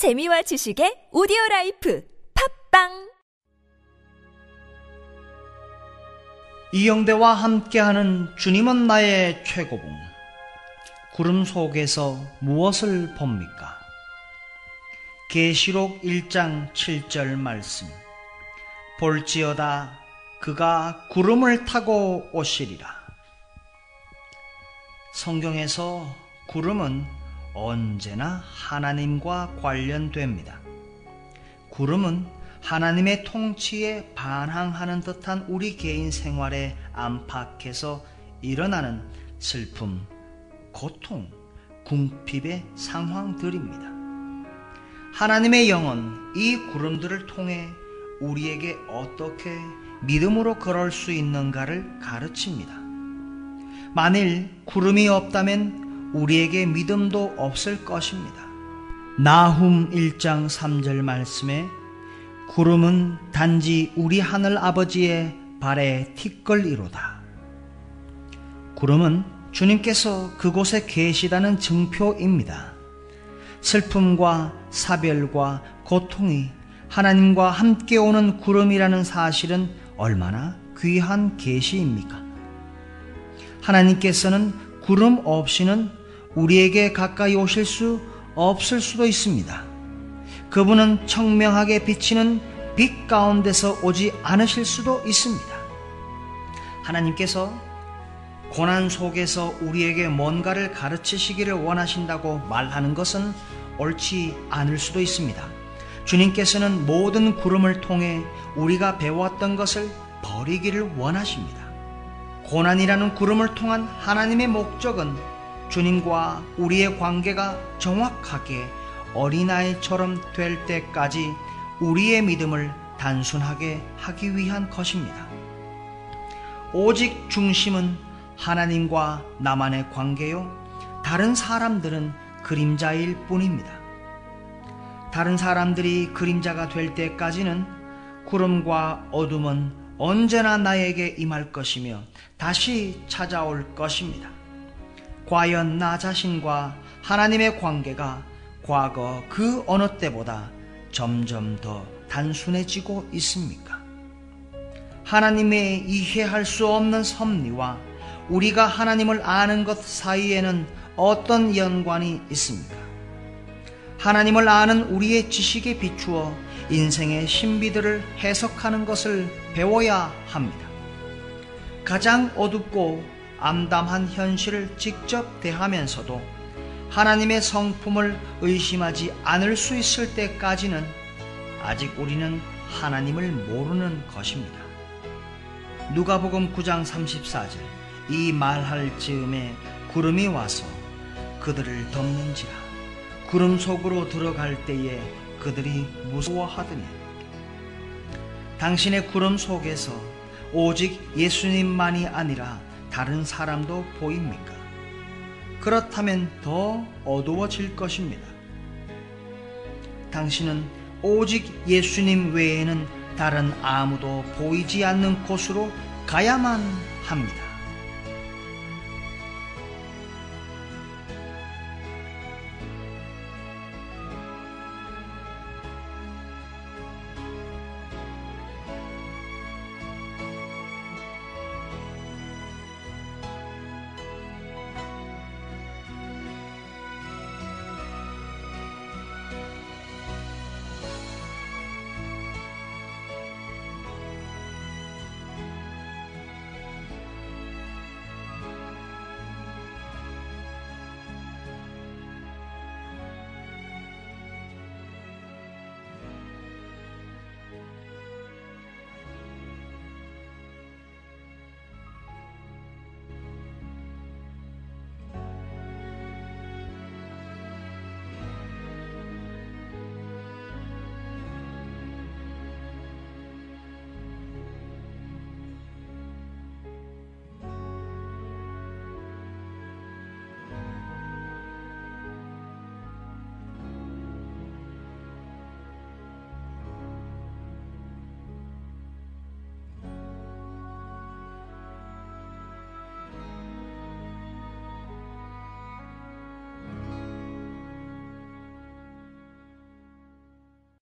재미와 지식의 오디오 라이프 팟빵 이영대와 함께하는 주님은 나의 최고봉. 구름 속에서 무엇을 봅니까? 계시록 1장 7절 말씀. 볼지어다 그가 구름을 타고 오시리라. 성경에서 구름은 언제나 하나님과 관련됩니다. 구름은 하나님의 통치에 반항하는 듯한 우리 개인 생활에 안팎에서 일어나는 슬픔, 고통, 궁핍의 상황들입니다. 하나님의 영은 이 구름들을 통해 우리에게 어떻게 믿음으로 걸을 수 있는가를 가르칩니다. 만일 구름이 없다면 우리에게 믿음도 없을 것입니다. 나훔 1장 3절 말씀에 구름은 단지 우리 하늘 아버지의 발에 티끌이로다. 구름은 주님께서 그곳에 계시다는 증표입니다. 슬픔과 사별과 고통이 하나님과 함께 오는 구름이라는 사실은 얼마나 귀한 계시입니까? 하나님께서는 구름 없이는 우리에게 가까이 오실 수 없을 수도 있습니다. 그분은 청명하게 비치는 빛 가운데서 오지 않으실 수도 있습니다. 하나님께서 고난 속에서 우리에게 뭔가를 가르치시기를 원하신다고 말하는 것은 옳지 않을 수도 있습니다. 주님께서는 모든 구름을 통해 우리가 배웠던 것을 버리기를 원하십니다. 고난이라는 구름을 통한 하나님의 목적은 주님과 우리의 관계가 정확하게 어린아이처럼 될 때까지 우리의 믿음을 단순하게 하기 위한 것입니다. 오직 중심은 하나님과 나만의 관계요. 다른 사람들은 그림자일 뿐입니다. 다른 사람들이 그림자가 될 때까지는 구름과 어둠은 언제나 나에게 임할 것이며 다시 찾아올 것입니다. 과연 나 자신과 하나님의 관계가 과거 그 어느 때보다 점점 더 단순해지고 있습니까? 하나님의 이해할 수 없는 섭리와 우리가 하나님을 아는 것 사이에는 어떤 연관이 있습니까? 하나님을 아는 우리의 지식에 비추어 인생의 신비들을 해석하는 것을 배워야 합니다. 가장 어둡고 암담한 현실을 직접 대하면서도 하나님의 성품을 의심하지 않을 수 있을 때까지는 아직 우리는 하나님을 모르는 것입니다. 누가복음 9장 34절 이 말할 즈음에 구름이 와서 그들을 덮는지라 구름 속으로 들어갈 때에 그들이 무서워하더니 당신의 구름 속에서 오직 예수님만이 아니라 다른 사람도 보입니까? 그렇다면 더 어두워질 것입니다. 당신은 오직 예수님 외에는 다른 아무도 보이지 않는 곳으로 가야만 합니다.